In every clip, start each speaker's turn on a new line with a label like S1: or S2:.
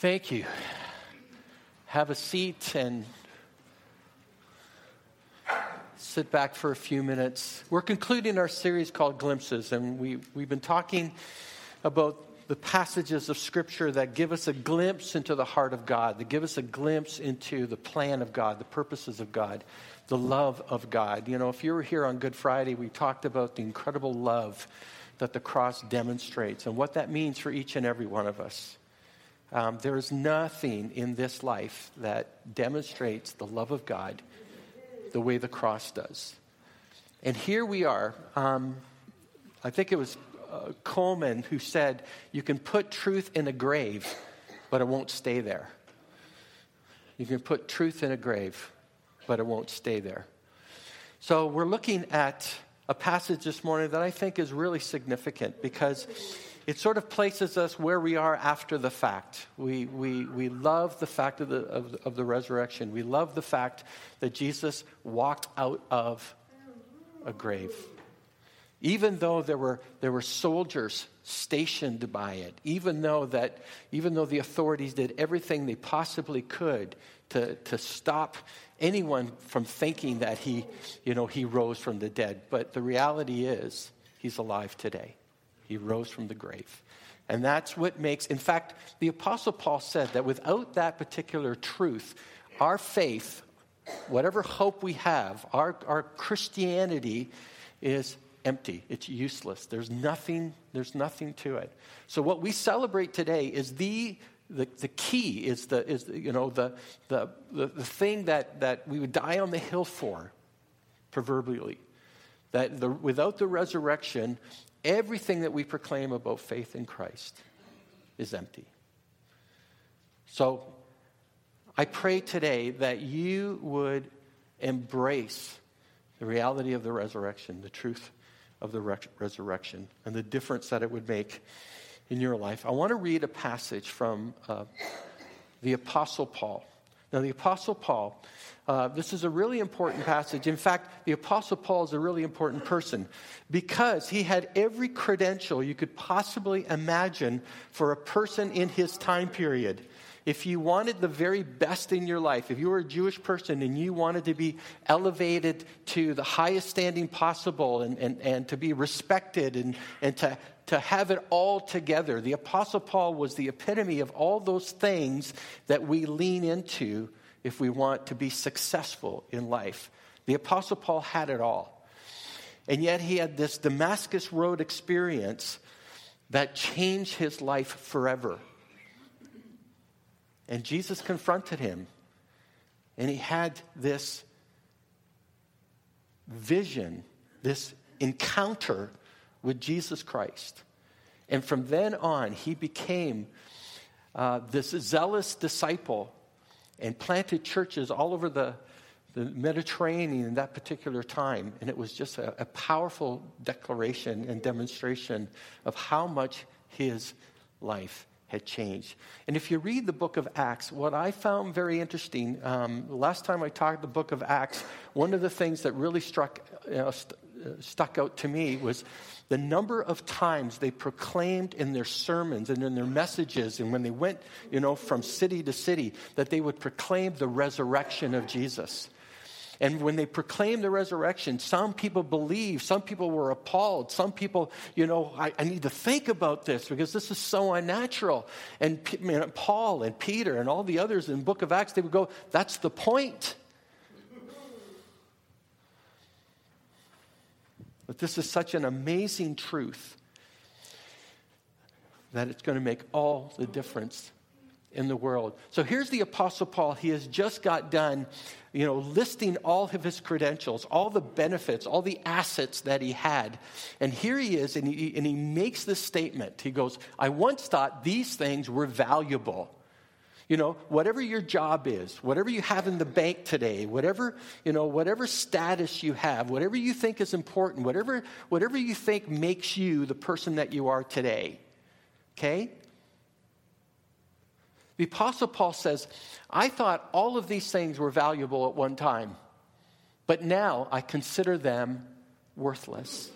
S1: Thank you. Have a seat and sit back for a few minutes. We're concluding our series called Glimpses, and we, we've been talking about the passages of Scripture that give us a glimpse into the heart of God, that give us a glimpse into the plan of God, the purposes of God, the love of God. You know, if you were here on Good Friday, we talked about the incredible love that the cross demonstrates and what that means for each and every one of us. Um, there is nothing in this life that demonstrates the love of God the way the cross does. And here we are. Um, I think it was uh, Coleman who said, You can put truth in a grave, but it won't stay there. You can put truth in a grave, but it won't stay there. So we're looking at a passage this morning that I think is really significant because it sort of places us where we are after the fact. We, we, we love the fact of the, of, of the resurrection. We love the fact that Jesus walked out of a grave. Even though there were, there were soldiers stationed by it, even though, that, even though the authorities did everything they possibly could to, to stop anyone from thinking that he, you know, he rose from the dead. But the reality is, he's alive today. He rose from the grave. And that's what makes, in fact, the Apostle Paul said that without that particular truth, our faith, whatever hope we have, our, our Christianity is empty. It's useless. There's nothing, there's nothing to it. So what we celebrate today is the the, the key is the is you know the, the the the thing that that we would die on the hill for, proverbially. That the, without the resurrection, everything that we proclaim about faith in Christ is empty. So I pray today that you would embrace the reality of the resurrection, the truth of the re- resurrection, and the difference that it would make in your life. I want to read a passage from uh, the Apostle Paul. Now, the Apostle Paul uh, this is a really important passage. In fact, the Apostle Paul is a really important person because he had every credential you could possibly imagine for a person in his time period. If you wanted the very best in your life, if you were a Jewish person and you wanted to be elevated to the highest standing possible and, and, and to be respected and, and to, to have it all together, the Apostle Paul was the epitome of all those things that we lean into if we want to be successful in life. The Apostle Paul had it all. And yet he had this Damascus Road experience that changed his life forever. And Jesus confronted him. And he had this vision, this encounter with Jesus Christ. And from then on, he became uh, this zealous disciple and planted churches all over the, the Mediterranean in that particular time. And it was just a, a powerful declaration and demonstration of how much his life had changed. And if you read the book of Acts, what I found very interesting, um, last time I talked the book of Acts, one of the things that really struck, you know, st- uh, Uh, stuck out to me was the number of times they proclaimed in their sermons and in their messages and when they went, you know, from city to city, that they would proclaim the resurrection of Jesus. And when they proclaimed the resurrection, some people believed, some people were appalled, some people, you know, I, I need to think about this because this is so unnatural. And Paul and Peter and all the others in the book of Acts, they would go, that's the point. But this is such an amazing truth that it's going to make all the difference in the world. So here's the Apostle Paul. He has just got done, you know, listing all of his credentials, all the benefits, all the assets that he had. And here he is, and he, and he makes this statement. He goes, I once thought these things were valuable. You know, whatever your job is, whatever you have in the bank today, whatever, you know, whatever status you have, whatever you think is important, whatever, whatever you think makes you the person that you are today. Okay? The Apostle Paul says, I thought all of these things were valuable at one time, but now I consider them worthless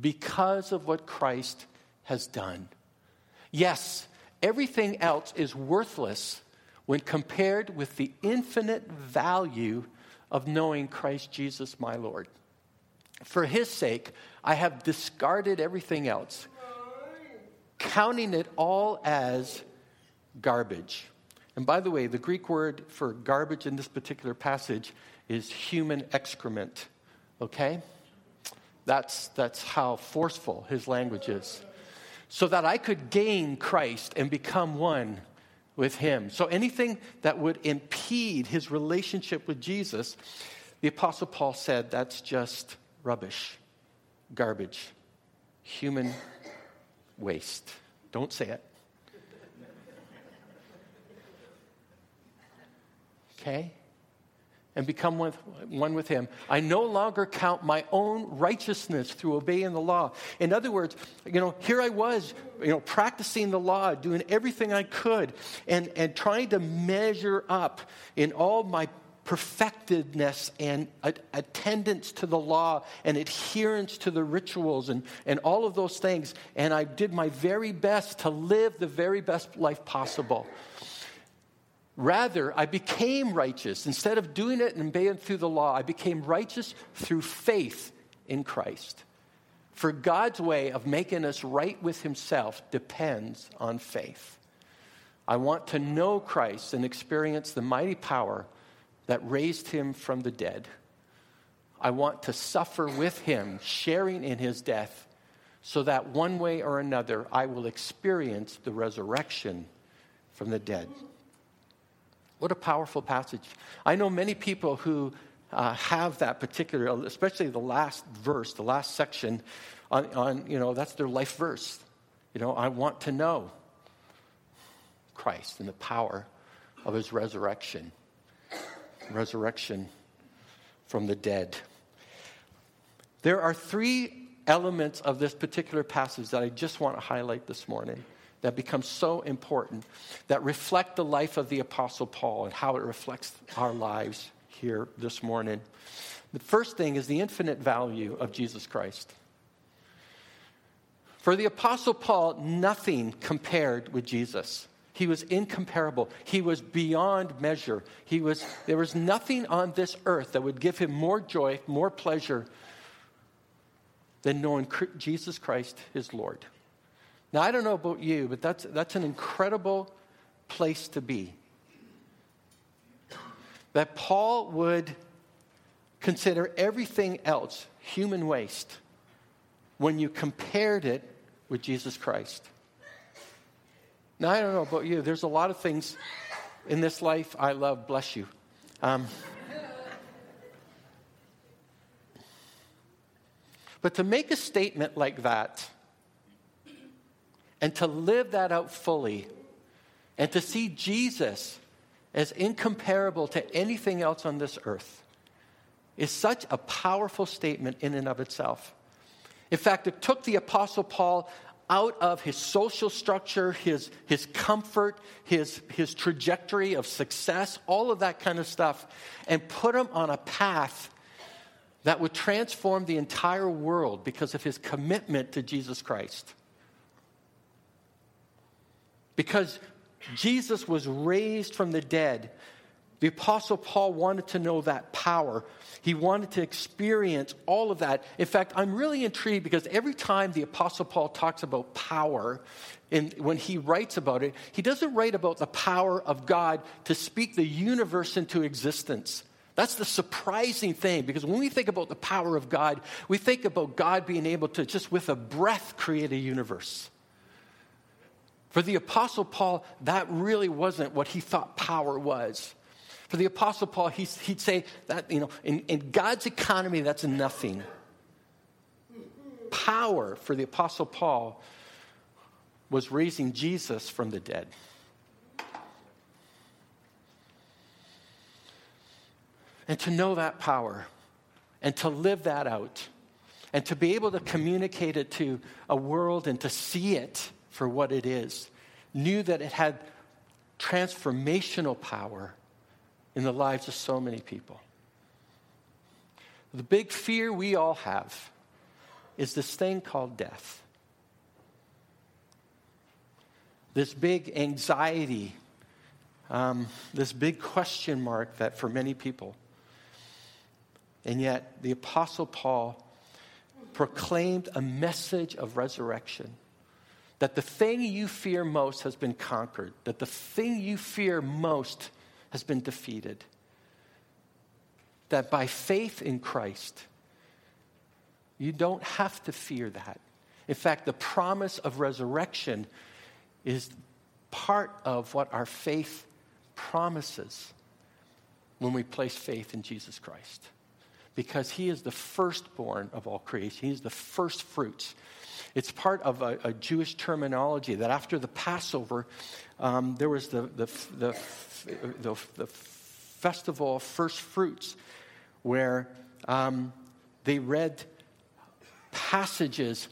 S1: because of what Christ has done. Yes, everything else is worthless when compared with the infinite value of knowing Christ Jesus my Lord. For his sake, I have discarded everything else, counting it all as garbage. And by the way, the Greek word for garbage in this particular passage is human excrement. Okay? That's, that's how forceful his language is. So that I could gain Christ and become one with him. So anything that would impede his relationship with Jesus, the Apostle Paul said that's just rubbish, garbage, human waste. Don't say it. Okay? And become one, one with Him. I no longer count my own righteousness through obeying the law. In other words, you know, here I was, you know, practicing the law, doing everything I could, and, and trying to measure up in all my perfectedness and attendance to the law and adherence to the rituals and, and all of those things. And I did my very best to live the very best life possible. Rather, I became righteous. Instead of doing it and obeying through the law, I became righteous through faith in Christ. For God's way of making us right with Himself depends on faith. I want to know Christ and experience the mighty power that raised Him from the dead. I want to suffer with Him, sharing in His death, so that one way or another I will experience the resurrection from the dead. What a powerful passage. I know many people who uh, have that particular, especially the last verse, the last section, on, on, you know, that's their life verse. You know, I want to know Christ and the power of his resurrection. Resurrection from the dead. There are three elements of this particular passage that I just want to highlight this morning that become so important that reflect the life of the Apostle Paul and how it reflects our lives here this morning. The first thing is the infinite value of Jesus Christ. For the Apostle Paul, nothing compared with Jesus. He was incomparable. He was beyond measure. He was, there was nothing on this earth that would give him more joy, more pleasure than knowing Jesus Christ, his Lord. Now, I don't know about you, but that's, that's an incredible place to be. That Paul would consider everything else human waste when you compared it with Jesus Christ. Now, I don't know about you, there's a lot of things in this life I love, bless you. Um, but to make a statement like that, and to live that out fully and to see Jesus as incomparable to anything else on this earth is such a powerful statement in and of itself. In fact, it took the Apostle Paul out of his social structure, his, his comfort, his, his trajectory of success, all of that kind of stuff, and put him on a path that would transform the entire world because of his commitment to Jesus Christ. Because Jesus was raised from the dead, the Apostle Paul wanted to know that power. He wanted to experience all of that. In fact, I'm really intrigued because every time the Apostle Paul talks about power, and when he writes about it, he doesn't write about the power of God to speak the universe into existence. That's the surprising thing because when we think about the power of God, we think about God being able to just with a breath create a universe. For the Apostle Paul, that really wasn't what he thought power was. For the Apostle Paul, he'd say that, you know, in, in God's economy, that's nothing. Power for the Apostle Paul was raising Jesus from the dead. And to know that power and to live that out and to be able to communicate it to a world and to see it for what it is, knew that it had transformational power in the lives of so many people. The big fear we all have is this thing called death. this big anxiety, um, this big question mark that for many people. And yet, the Apostle Paul proclaimed a message of resurrection that the thing you fear most has been conquered, that the thing you fear most has been defeated. That by faith in Christ, you don't have to fear that. In fact, the promise of resurrection is part of what our faith promises when we place faith in Jesus Christ. Because he is the firstborn of all creation, he is the first fruits. It's part of a, a Jewish terminology that after the Passover, um, there was the, the, the, the, the festival of first fruits where um, they read passages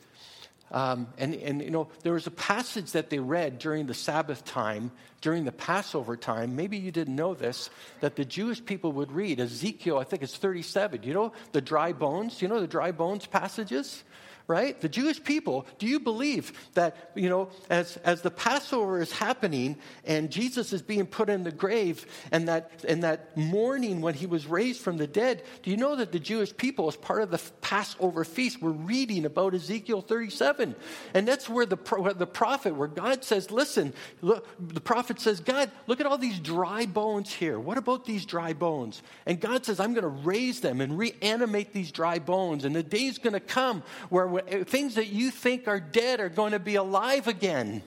S1: um, and, and, you know, there was a passage that they read during the Sabbath time, during the Passover time. Maybe you didn't know this, that the Jewish people would read Ezekiel, I think it's 37. You know, the dry bones? You know the dry bones passages? Right? The Jewish people, do you believe that, you know, as, as the Passover is happening and Jesus is being put in the grave and that, and that morning when he was raised from the dead, do you know that the Jewish people, as part of the Passover feast, were reading about Ezekiel 37? And that's where the, the prophet, where God says, listen, look, the prophet says, God, look at all these dry bones here. What about these dry bones? And God says, I'm going to raise them and reanimate these dry bones. And the day's going to come where Eh, things that you think are dead are going to be alive again.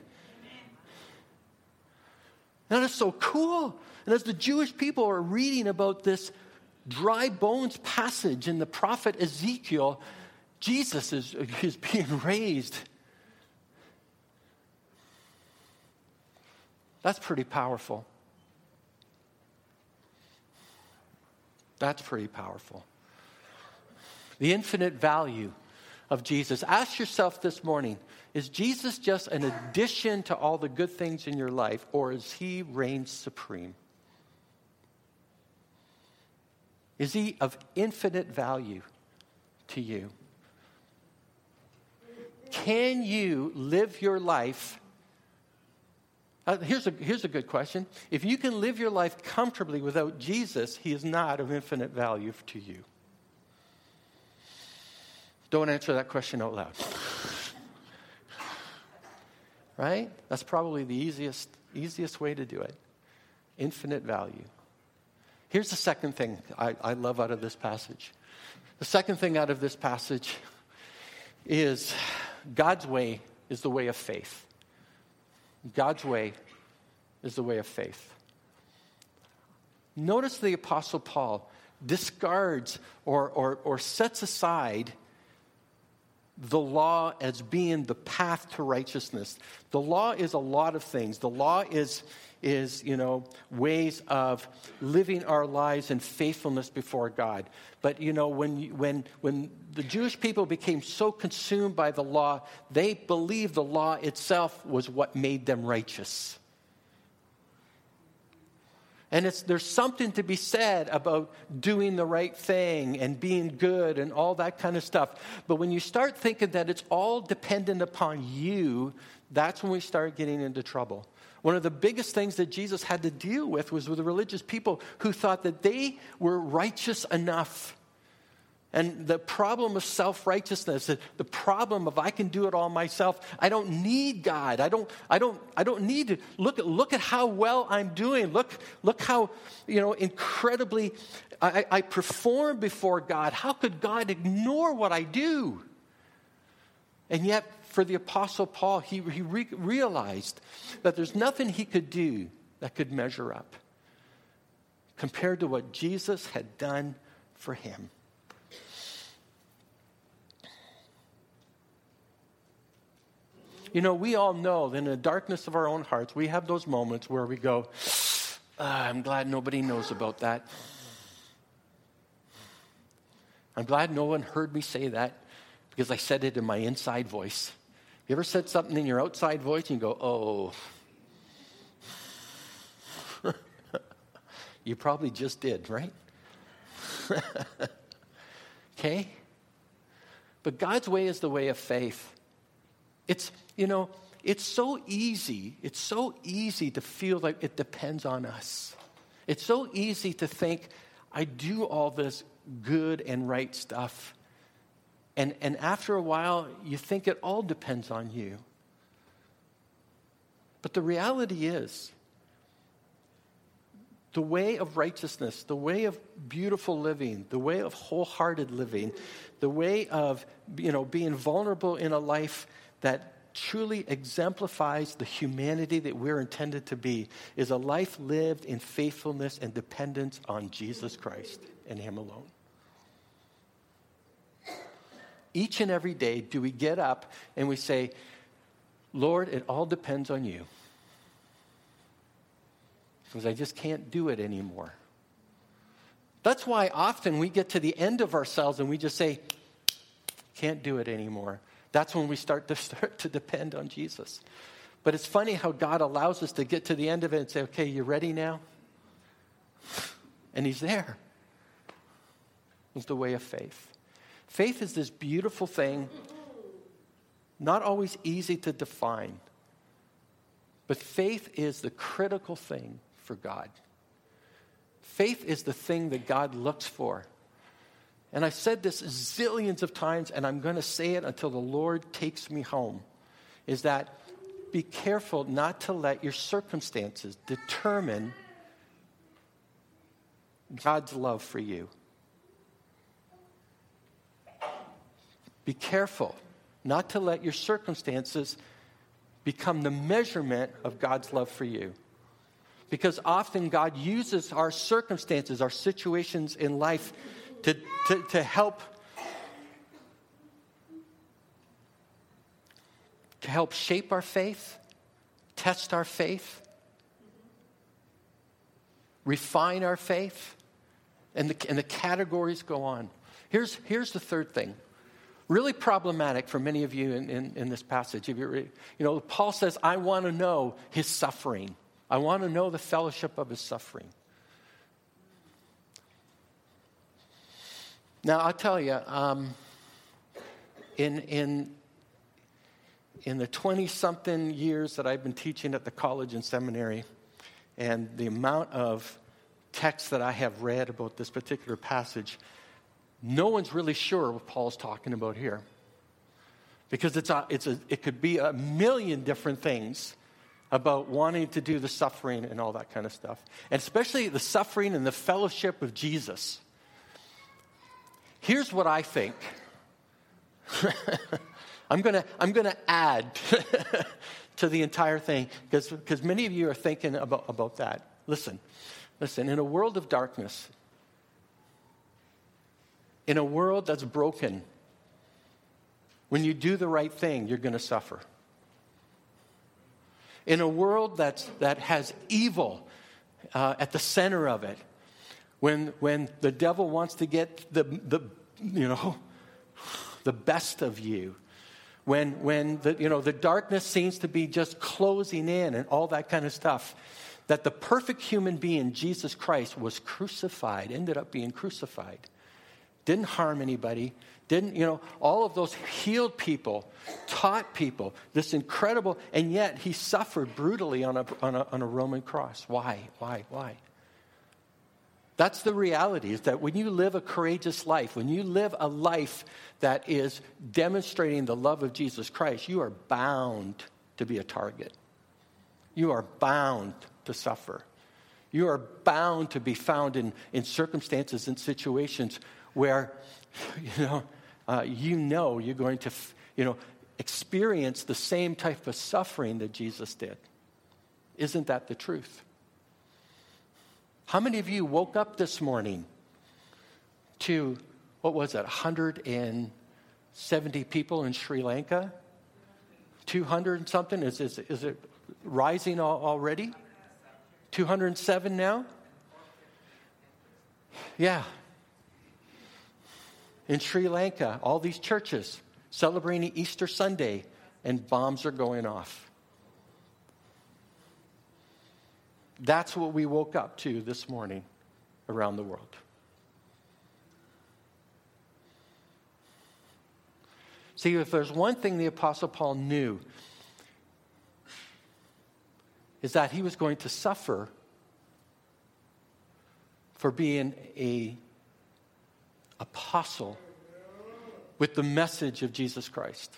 S1: That is so cool. And as the Jewish people are reading about this dry bones passage in the prophet Ezekiel, Jesus is, is being raised. That's pretty powerful. That's pretty powerful. The infinite value of Jesus. Ask yourself this morning is Jesus just an addition to all the good things in your life, or is he reigns supreme? Is he of infinite value to you? Can you live your life? Uh, here's, a, here's a good question. If you can live your life comfortably without Jesus, he is not of infinite value to you. Don't answer that question out loud. right? That's probably the easiest, easiest way to do it. Infinite value. Here's the second thing I, I love out of this passage. The second thing out of this passage is God's way is the way of faith. God's way is the way of faith. Notice the Apostle Paul discards or, or, or sets aside the law as being the path to righteousness. The law is a lot of things. The law is, is you know, ways of living our lives in faithfulness before God. But, you know, when, when, when the Jewish people became so consumed by the law, they believed the law itself was what made them righteous. And it's, there's something to be said about doing the right thing and being good and all that kind of stuff. But when you start thinking that it's all dependent upon you, that's when we start getting into trouble. One of the biggest things that Jesus had to deal with was with the religious people who thought that they were righteous enough and the problem of self righteousness, the problem of I can do it all myself. I don't need God. I don't, I don't, I don't need to look at, look at how well I'm doing. Look, look how, you know, incredibly I, I perform before God. How could God ignore what I do? And yet, for the Apostle Paul, he, he re- realized that there's nothing he could do that could measure up compared to what Jesus had done for him. You know, we all know that in the darkness of our own hearts, we have those moments where we go, ah, I'm glad nobody knows about that. I'm glad no one heard me say that because I said it in my inside voice. You ever said something in your outside voice and you go, oh? you probably just did, right? okay? But God's way is the way of faith. It's, you know, it's so easy, it's so easy to feel like it depends on us. It's so easy to think, I do all this good and right stuff. And, and after a while, you think it all depends on you. But the reality is, the way of righteousness, the way of beautiful living, the way of wholehearted living, the way of you know, being vulnerable in a life that truly exemplifies the humanity that we're intended to be is a life lived in faithfulness and dependence on Jesus Christ and Him alone. Each and every day, do we get up and we say, Lord, it all depends on you. Because I just can't do it anymore. That's why often we get to the end of ourselves and we just say, can't do it anymore. That's when we start to start to depend on Jesus. But it's funny how God allows us to get to the end of it and say, okay, you ready now? And He's there. It's the way of faith. Faith is this beautiful thing, not always easy to define, but faith is the critical thing for God. Faith is the thing that God looks for and I've said this zillions of times, and I'm going to say it until the Lord takes me home, is that be careful not to let your circumstances determine God's love for you. Be careful not to let your circumstances become the measurement of God's love for you. Because often God uses our circumstances, our situations in life to, to, to help to help shape our faith, test our faith, refine our faith, and the, and the categories go on. Here's, here's the third thing. Really problematic for many of you in, in, in this passage. If you, you know, Paul says, I want to know his suffering. I want to know the fellowship of his suffering. Now, I'll tell you, um, in, in, in the 20 something years that I've been teaching at the college and seminary, and the amount of texts that I have read about this particular passage, no one's really sure what Paul's talking about here. Because it's a, it's a, it could be a million different things about wanting to do the suffering and all that kind of stuff. And especially the suffering and the fellowship of Jesus. Here's what I think. I'm going to I'm to add to the entire thing because many of you are thinking about, about that. Listen, listen, in a world of darkness, in a world that's broken, when you do the right thing, you're going to suffer. In a world that's, that has evil uh, at the center of it, when, when the devil wants to get the, the, you know, the best of you, when, when the, you know, the darkness seems to be just closing in and all that kind of stuff, that the perfect human being, Jesus Christ, was crucified, ended up being crucified. Didn't harm anybody, didn't, you know, all of those healed people, taught people, this incredible, and yet he suffered brutally on a, on a, on a Roman cross. Why? Why? Why? That's the reality is that when you live a courageous life, when you live a life that is demonstrating the love of Jesus Christ, you are bound to be a target. You are bound to suffer. You are bound to be found in, in circumstances and situations where, you know, uh, you know you're going to, you know, experience the same type of suffering that Jesus did. Isn't that the truth? How many of you woke up this morning to, what was it, 170 people in Sri Lanka? 200 and something? Is, is, is it rising already? 207 now? Yeah. In Sri Lanka, all these churches celebrating Easter Sunday, and bombs are going off. That's what we woke up to this morning around the world. See, if there's one thing the Apostle Paul knew, is that he was going to suffer for being a apostle with the message of Jesus Christ.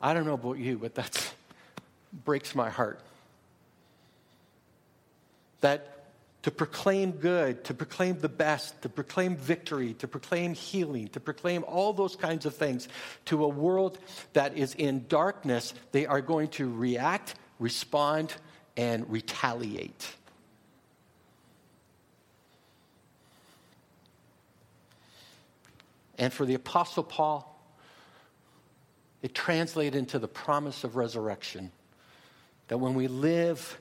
S1: I don't know about you, but that breaks my heart. That to proclaim good, to proclaim the best, to proclaim victory, to proclaim healing, to proclaim all those kinds of things to a world that is in darkness, they are going to react, respond, and retaliate. And for the Apostle Paul, it translated into the promise of resurrection. That when we live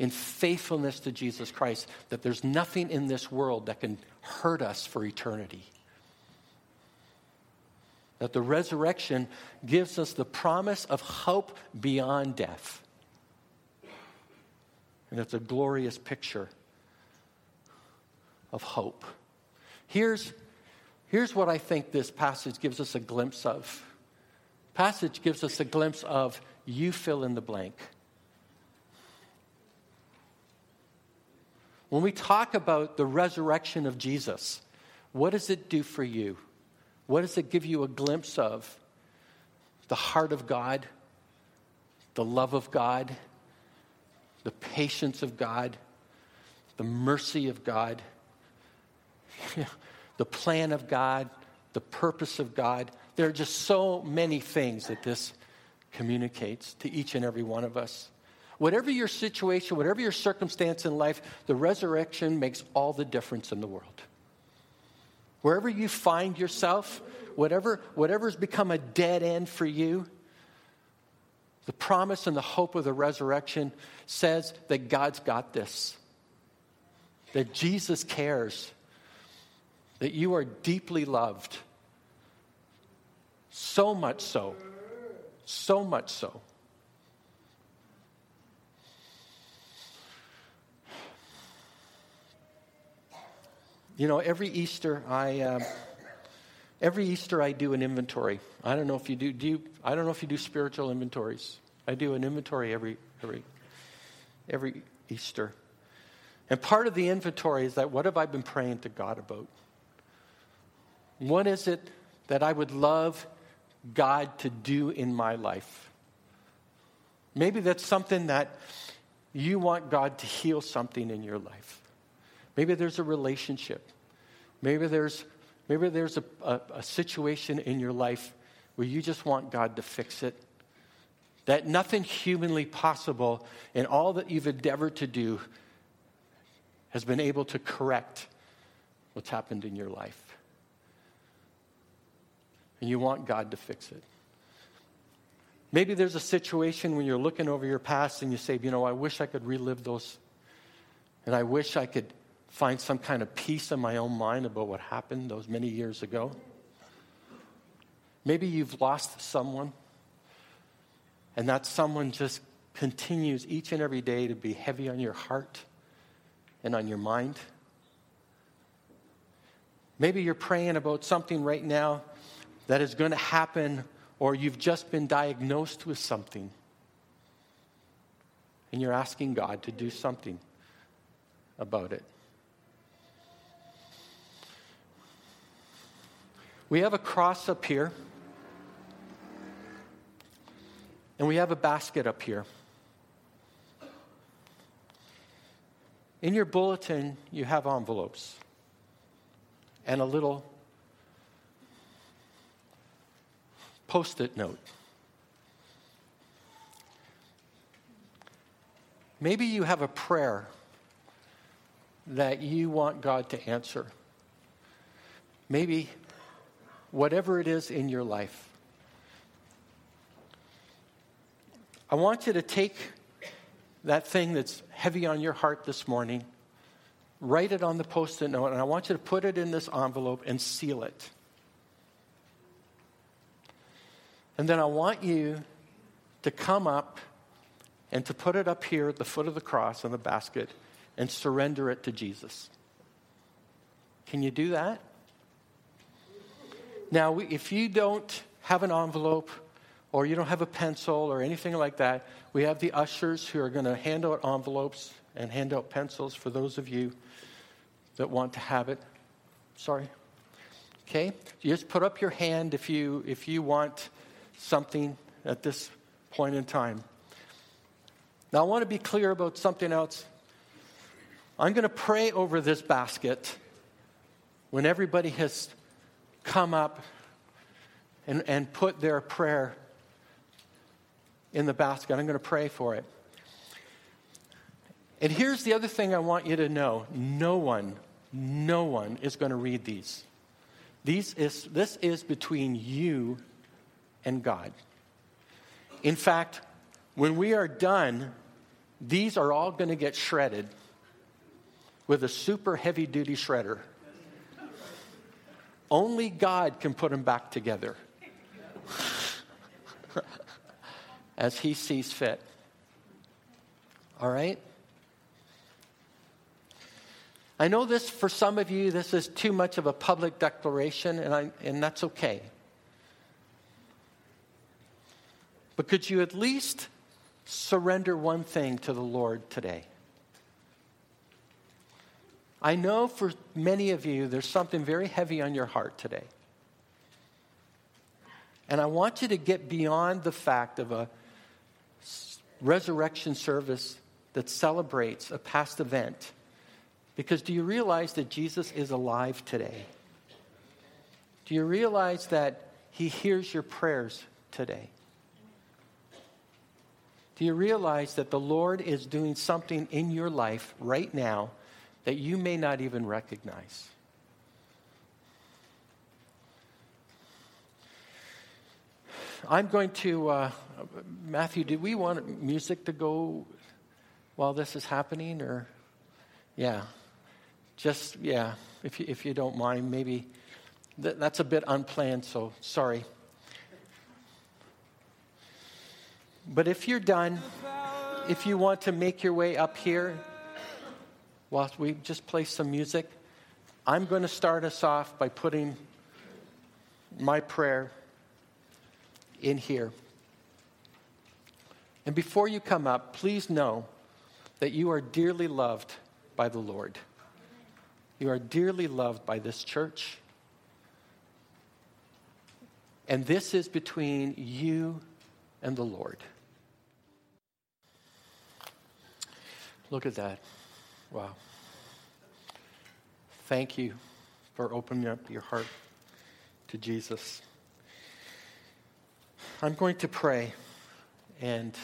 S1: in faithfulness to Jesus Christ, that there's nothing in this world that can hurt us for eternity. That the resurrection gives us the promise of hope beyond death. And it's a glorious picture of hope. Here's, here's what I think this passage gives us a glimpse of. Passage gives us a glimpse of you fill in the blank. When we talk about the resurrection of Jesus, what does it do for you? What does it give you a glimpse of? The heart of God, the love of God, the patience of God, the mercy of God, the plan of God, the purpose of God. There are just so many things that this communicates to each and every one of us. Whatever your situation, whatever your circumstance in life, the resurrection makes all the difference in the world. Wherever you find yourself, whatever whatever's become a dead end for you, the promise and the hope of the resurrection says that God's got this, that Jesus cares, that you are deeply loved. So much so, so much so. You know, every Easter, I. Uh, Every Easter, I do an inventory. I don't know if you do. Do you? I don't know if you do spiritual inventories. I do an inventory every every every Easter. And part of the inventory is that what have I been praying to God about? What is it that I would love God to do in my life? Maybe that's something that you want God to heal something in your life. Maybe there's a relationship. Maybe there's Maybe there's a, a, a situation in your life where you just want God to fix it. That nothing humanly possible in all that you've endeavored to do has been able to correct what's happened in your life. And you want God to fix it. Maybe there's a situation when you're looking over your past and you say, you know, I wish I could relive those. And I wish I could find some kind of peace in my own mind about what happened those many years ago. Maybe you've lost someone, and that someone just continues each and every day to be heavy on your heart and on your mind. Maybe you're praying about something right now that is going to happen, or you've just been diagnosed with something, and you're asking God to do something about it. We have a cross up here, and we have a basket up here. In your bulletin, you have envelopes and a little post it note. Maybe you have a prayer that you want God to answer. Maybe whatever it is in your life. I want you to take that thing that's heavy on your heart this morning, write it on the post it note, and I want you to put it in this envelope and seal it. And then I want you to come up and to put it up here at the foot of the cross on the basket and surrender it to Jesus. Can you do that? Now, if you don't have an envelope or you don't have a pencil or anything like that, we have the ushers who are going to hand out envelopes and hand out pencils for those of you that want to have it. Sorry. Okay? You just put up your hand if you if you want something at this point in time. Now I want to be clear about something else. I'm going to pray over this basket when everybody has come up and, and put their prayer in the basket. I'm going to pray for it. And here's the other thing I want you to know no one, no one is going to read these. These is, this is between you and God. In fact, when we are done, these are all going to get shredded with a super heavy duty shredder. Only God can put them back together as He sees fit. All right? I know this, for some of you, this is too much of a public declaration, and, I, and that's okay. But could you at least surrender one thing to the Lord today? I know for many of you, there's something very heavy on your heart today. And I want you to get beyond the fact of a resurrection service that celebrates a past event. Because do you realize that Jesus is alive today? Do you realize that he hears your prayers today? Do you realize that the Lord is doing something in your life right now that you may not even recognize. I'm going to, uh, Matthew, do we want music to go while this is happening? Or, yeah, just, yeah, if you, if you don't mind, maybe th- that's a bit unplanned, so sorry. But if you're done, if you want to make your way up here, whilst we just play some music, I'm going to start us off by putting my prayer in here. And before you come up, please know that you are dearly loved by the Lord. You are dearly loved by this church. And this is between you and the Lord. Look at that. Wow. Thank you for opening up your heart to Jesus. I'm going to pray and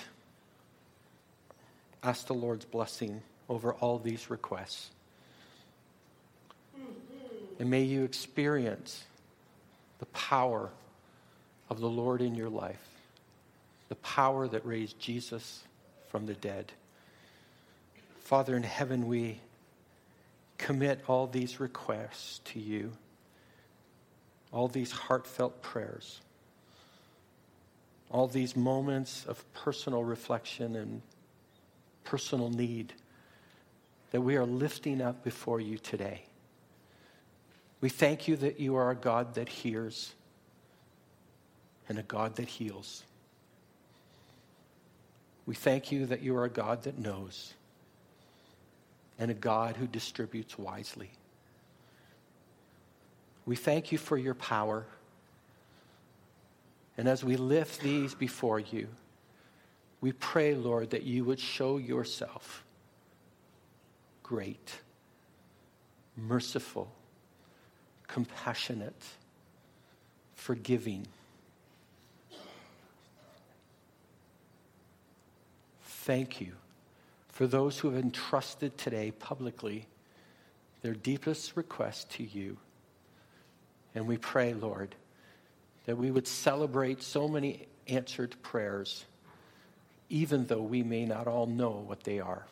S1: ask the Lord's blessing over all these requests. And may you experience the power of the Lord in your life, the power that raised Jesus from the dead. Father in heaven, we commit all these requests to you, all these heartfelt prayers, all these moments of personal reflection and personal need that we are lifting up before you today. We thank you that you are a God that hears and a God that heals. We thank you that you are a God that knows and a God who distributes wisely. We thank you for your power. And as we lift these before you, we pray, Lord, that you would show yourself great, merciful, compassionate, forgiving. Thank you for those who have entrusted today publicly their deepest request to you. And we pray, Lord, that we would celebrate so many answered prayers, even though we may not all know what they are.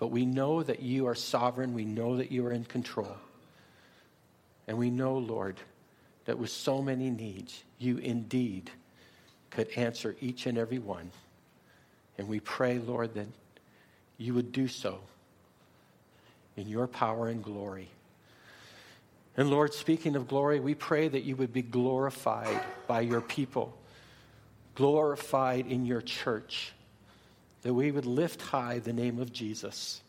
S1: But we know that you are sovereign, we know that you are in control. And we know, Lord, that with so many needs, you indeed could answer each and every one. And we pray, Lord, that you would do so in your power and glory. And Lord, speaking of glory, we pray that you would be glorified by your people glorified in your church, that we would lift high the name of Jesus,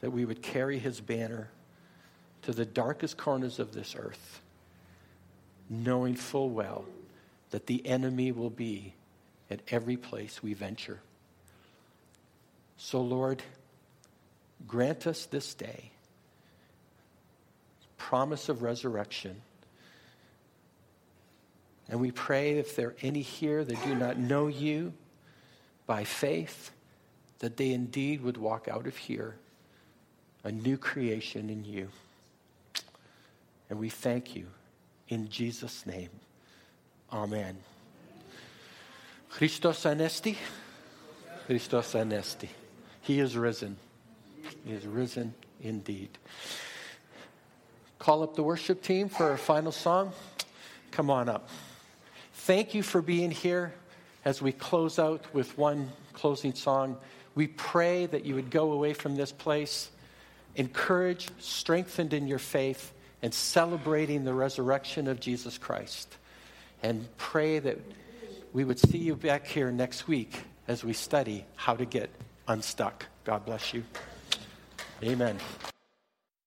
S1: that we would carry his banner to the darkest corners of this earth, knowing full well that the enemy will be at every place we venture. So, Lord, grant us this day promise of resurrection. And we pray if there are any here that do not know you by faith, that they indeed would walk out of here a new creation in you. And we thank you in Jesus' name. Amen. Christos anesti. Christos anesti. He is risen. He is risen indeed. Call up the worship team for our final song. Come on up. Thank you for being here as we close out with one closing song. We pray that you would go away from this place encouraged, strengthened in your faith, and celebrating the resurrection of Jesus Christ. And pray that we would see you back here next week as we study how to get unstuck. God bless you. Amen.